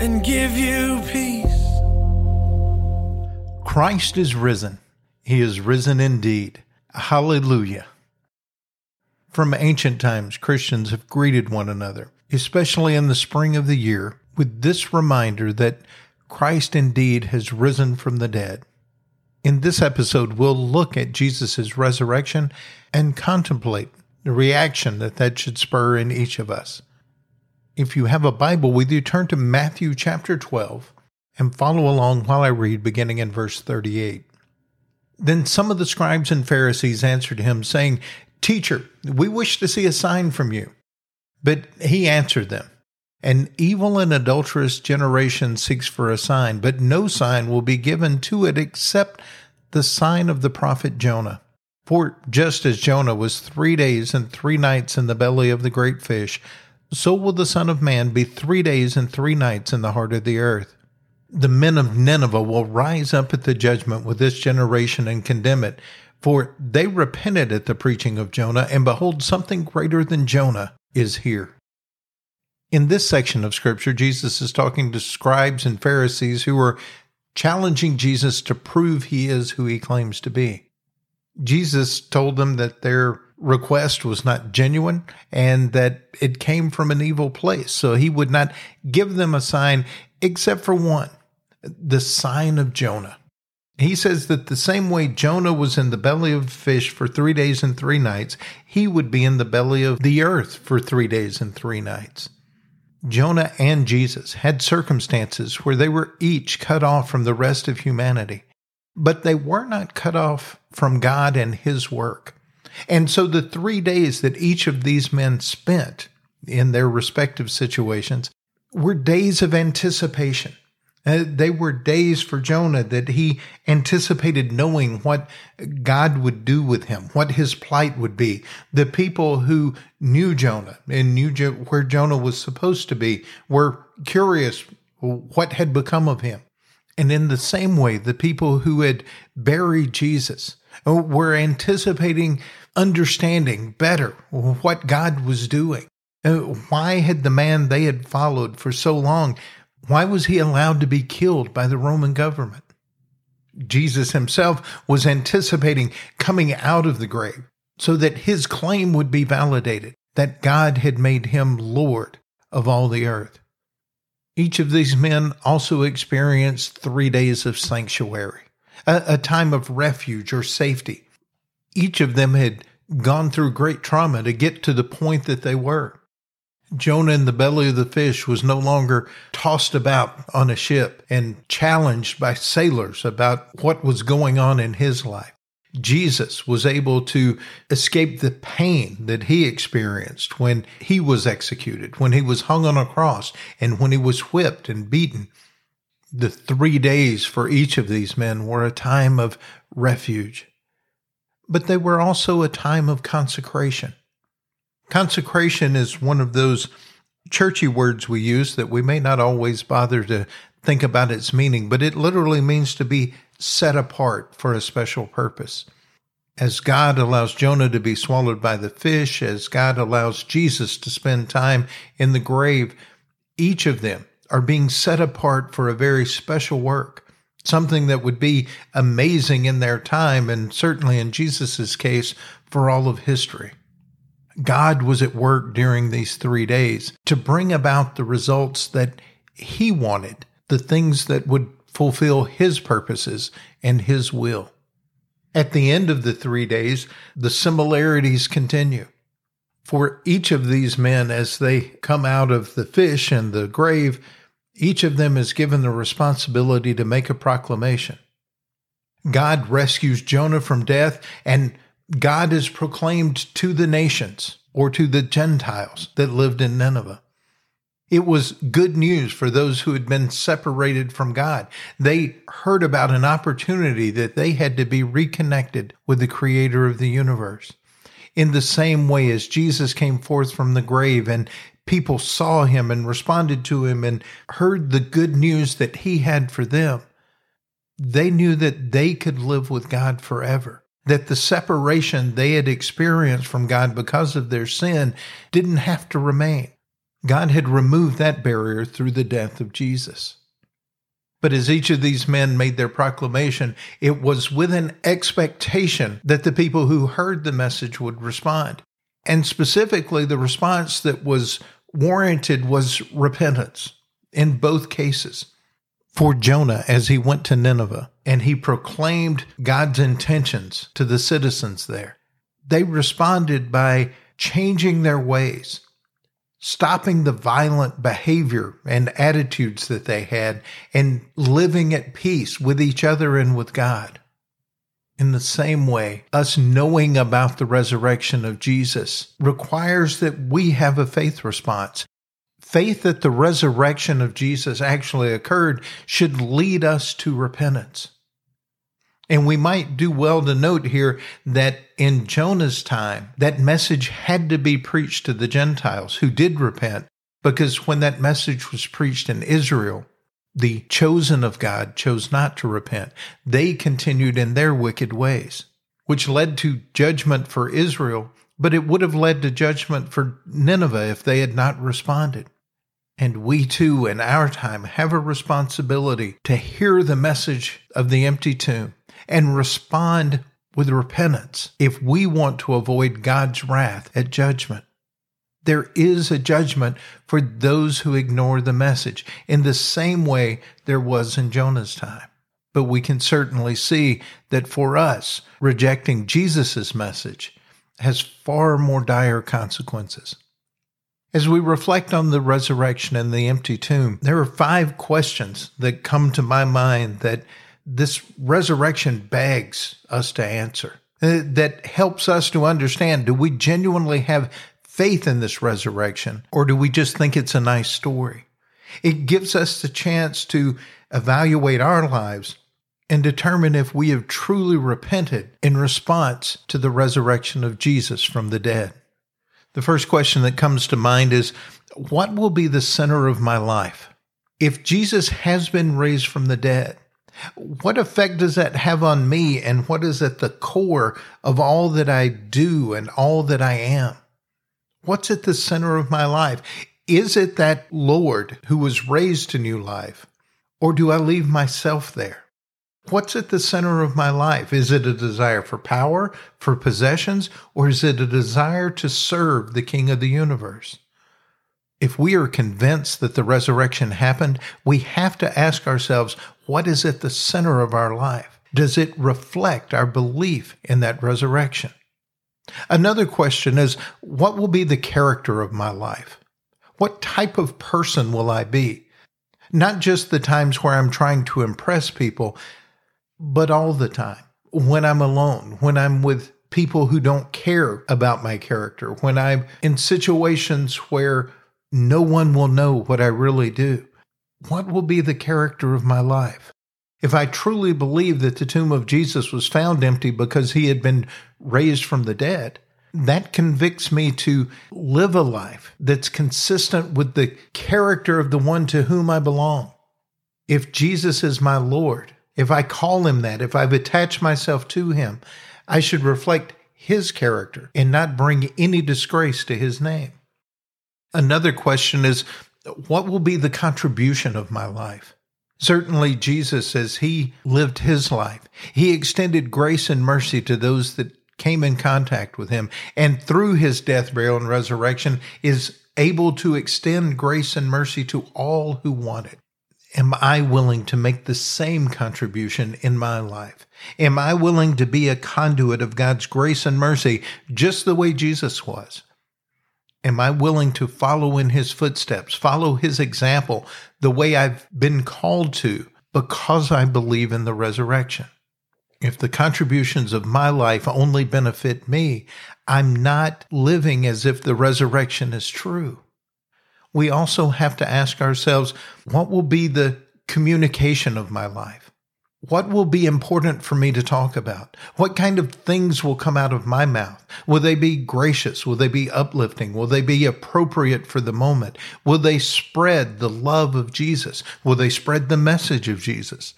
and give you peace. Christ is risen. He is risen indeed. Hallelujah. From ancient times, Christians have greeted one another, especially in the spring of the year, with this reminder that Christ indeed has risen from the dead. In this episode, we'll look at Jesus' resurrection and contemplate the reaction that that should spur in each of us. If you have a Bible with you, turn to Matthew chapter 12 and follow along while I read beginning in verse 38. Then some of the scribes and Pharisees answered him, saying, Teacher, we wish to see a sign from you. But he answered them, An evil and adulterous generation seeks for a sign, but no sign will be given to it except the sign of the prophet Jonah. For just as Jonah was three days and three nights in the belly of the great fish, so will the Son of Man be three days and three nights in the heart of the earth. The men of Nineveh will rise up at the judgment with this generation and condemn it, for they repented at the preaching of Jonah, and behold, something greater than Jonah is here. In this section of Scripture, Jesus is talking to scribes and Pharisees who are challenging Jesus to prove he is who he claims to be. Jesus told them that their request was not genuine and that it came from an evil place. So he would not give them a sign except for one the sign of Jonah. He says that the same way Jonah was in the belly of a fish for three days and three nights, he would be in the belly of the earth for three days and three nights. Jonah and Jesus had circumstances where they were each cut off from the rest of humanity, but they were not cut off from God and his work. And so the three days that each of these men spent in their respective situations were days of anticipation. Uh, they were days for Jonah that he anticipated knowing what God would do with him, what his plight would be. The people who knew Jonah and knew jo- where Jonah was supposed to be were curious what had become of him. And in the same way, the people who had buried Jesus were anticipating understanding better what God was doing. Uh, why had the man they had followed for so long, why was he allowed to be killed by the Roman government? Jesus himself was anticipating coming out of the grave so that his claim would be validated that God had made him Lord of all the earth. Each of these men also experienced three days of sanctuary, a, a time of refuge or safety. Each of them had gone through great trauma to get to the point that they were. Jonah in the belly of the fish was no longer tossed about on a ship and challenged by sailors about what was going on in his life. Jesus was able to escape the pain that he experienced when he was executed, when he was hung on a cross, and when he was whipped and beaten. The three days for each of these men were a time of refuge, but they were also a time of consecration. Consecration is one of those churchy words we use that we may not always bother to think about its meaning, but it literally means to be set apart for a special purpose. As God allows Jonah to be swallowed by the fish, as God allows Jesus to spend time in the grave, each of them are being set apart for a very special work, something that would be amazing in their time, and certainly in Jesus' case, for all of history. God was at work during these three days to bring about the results that He wanted, the things that would fulfill His purposes and His will. At the end of the three days, the similarities continue. For each of these men, as they come out of the fish and the grave, each of them is given the responsibility to make a proclamation. God rescues Jonah from death, and God is proclaimed to the nations or to the Gentiles that lived in Nineveh. It was good news for those who had been separated from God. They heard about an opportunity that they had to be reconnected with the creator of the universe. In the same way as Jesus came forth from the grave and people saw him and responded to him and heard the good news that he had for them, they knew that they could live with God forever. That the separation they had experienced from God because of their sin didn't have to remain. God had removed that barrier through the death of Jesus. But as each of these men made their proclamation, it was with an expectation that the people who heard the message would respond. And specifically, the response that was warranted was repentance in both cases. For Jonah, as he went to Nineveh and he proclaimed God's intentions to the citizens there, they responded by changing their ways stopping the violent behavior and attitudes that they had, and living at peace with each other and with God. In the same way, us knowing about the resurrection of Jesus requires that we have a faith response. Faith that the resurrection of Jesus actually occurred should lead us to repentance. And we might do well to note here that in Jonah's time, that message had to be preached to the Gentiles who did repent, because when that message was preached in Israel, the chosen of God chose not to repent. They continued in their wicked ways, which led to judgment for Israel, but it would have led to judgment for Nineveh if they had not responded. And we too, in our time, have a responsibility to hear the message of the empty tomb and respond with repentance if we want to avoid God's wrath at judgment. There is a judgment for those who ignore the message in the same way there was in Jonah's time. But we can certainly see that for us, rejecting Jesus' message has far more dire consequences. As we reflect on the resurrection and the empty tomb, there are five questions that come to my mind that this resurrection begs us to answer. Uh, that helps us to understand do we genuinely have faith in this resurrection or do we just think it's a nice story? It gives us the chance to evaluate our lives and determine if we have truly repented in response to the resurrection of Jesus from the dead. The first question that comes to mind is What will be the center of my life? If Jesus has been raised from the dead, what effect does that have on me? And what is at the core of all that I do and all that I am? What's at the center of my life? Is it that Lord who was raised to new life? Or do I leave myself there? What's at the center of my life? Is it a desire for power, for possessions, or is it a desire to serve the King of the universe? If we are convinced that the resurrection happened, we have to ask ourselves, what is at the center of our life? Does it reflect our belief in that resurrection? Another question is, what will be the character of my life? What type of person will I be? Not just the times where I'm trying to impress people, but all the time. When I'm alone, when I'm with people who don't care about my character, when I'm in situations where no one will know what I really do. What will be the character of my life? If I truly believe that the tomb of Jesus was found empty because he had been raised from the dead, that convicts me to live a life that's consistent with the character of the one to whom I belong. If Jesus is my Lord, if I call him that, if I've attached myself to him, I should reflect his character and not bring any disgrace to his name. Another question is what will be the contribution of my life? Certainly, Jesus, as he lived his life, he extended grace and mercy to those that came in contact with him, and through his death, burial, and resurrection, is able to extend grace and mercy to all who want it. Am I willing to make the same contribution in my life? Am I willing to be a conduit of God's grace and mercy just the way Jesus was? Am I willing to follow in his footsteps, follow his example the way I've been called to because I believe in the resurrection? If the contributions of my life only benefit me, I'm not living as if the resurrection is true. we also have to ask ourselves what will be the communication of my life? What will be important for me to talk about? What kind of things will come out of my mouth? Will they be gracious? Will they be uplifting? Will they be appropriate for the moment? Will they spread the love of Jesus? Will they spread the message of Jesus?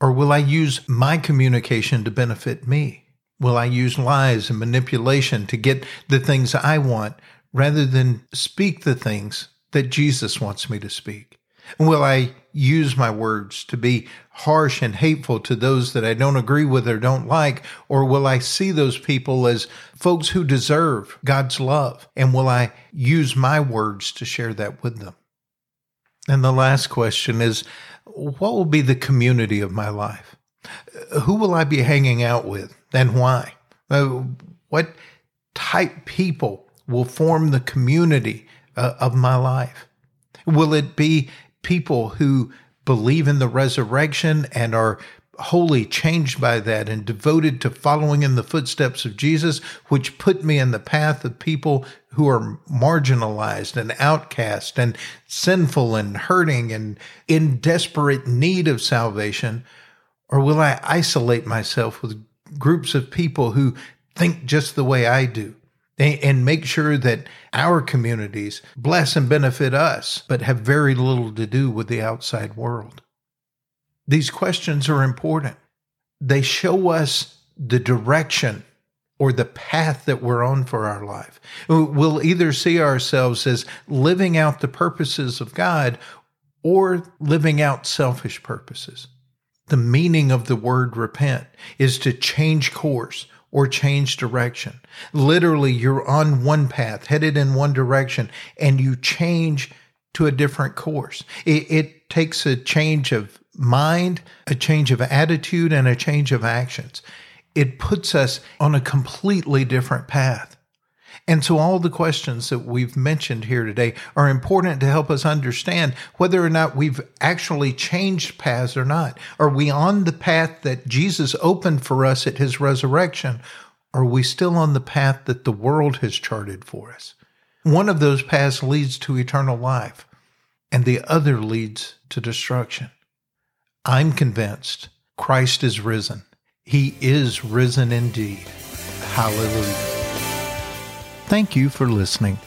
Or will I use my communication to benefit me? Will I use lies and manipulation to get the things I want rather than speak the things that Jesus wants me to speak? Will I use my words to be harsh and hateful to those that I don't agree with or don't like? Or will I see those people as folks who deserve God's love? And will I use my words to share that with them? And the last question is what will be the community of my life? Who will I be hanging out with and why? Uh, what type people will form the community uh, of my life? Will it be people who believe in the resurrection and are wholly changed by that and devoted to following in the footsteps of Jesus, which put me in the path of people who are marginalized and outcast and sinful and hurting and in desperate need of salvation? Or will I isolate myself with groups of people who think just the way I do? And make sure that our communities bless and benefit us, but have very little to do with the outside world. These questions are important. They show us the direction or the path that we're on for our life. We'll either see ourselves as living out the purposes of God or living out selfish purposes. The meaning of the word repent is to change course or change direction. Literally, you're on one path, headed in one direction, and you change to a different course. It, it takes a change of mind, a change of attitude, and a change of actions. It puts us on a completely different path. And so, all the questions that we've mentioned here today are important to help us understand whether or not we've actually changed paths or not. Are we on the path that Jesus opened for us at his resurrection? Are we still on the path that the world has charted for us? One of those paths leads to eternal life, and the other leads to destruction. I'm convinced Christ is risen. He is risen indeed. Hallelujah. Thank you for listening.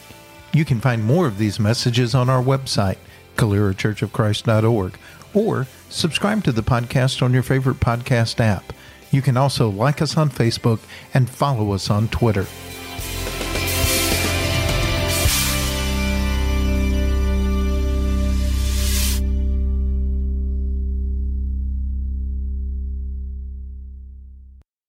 You can find more of these messages on our website, CaleraChurchOfChrist.org, or subscribe to the podcast on your favorite podcast app. You can also like us on Facebook and follow us on Twitter.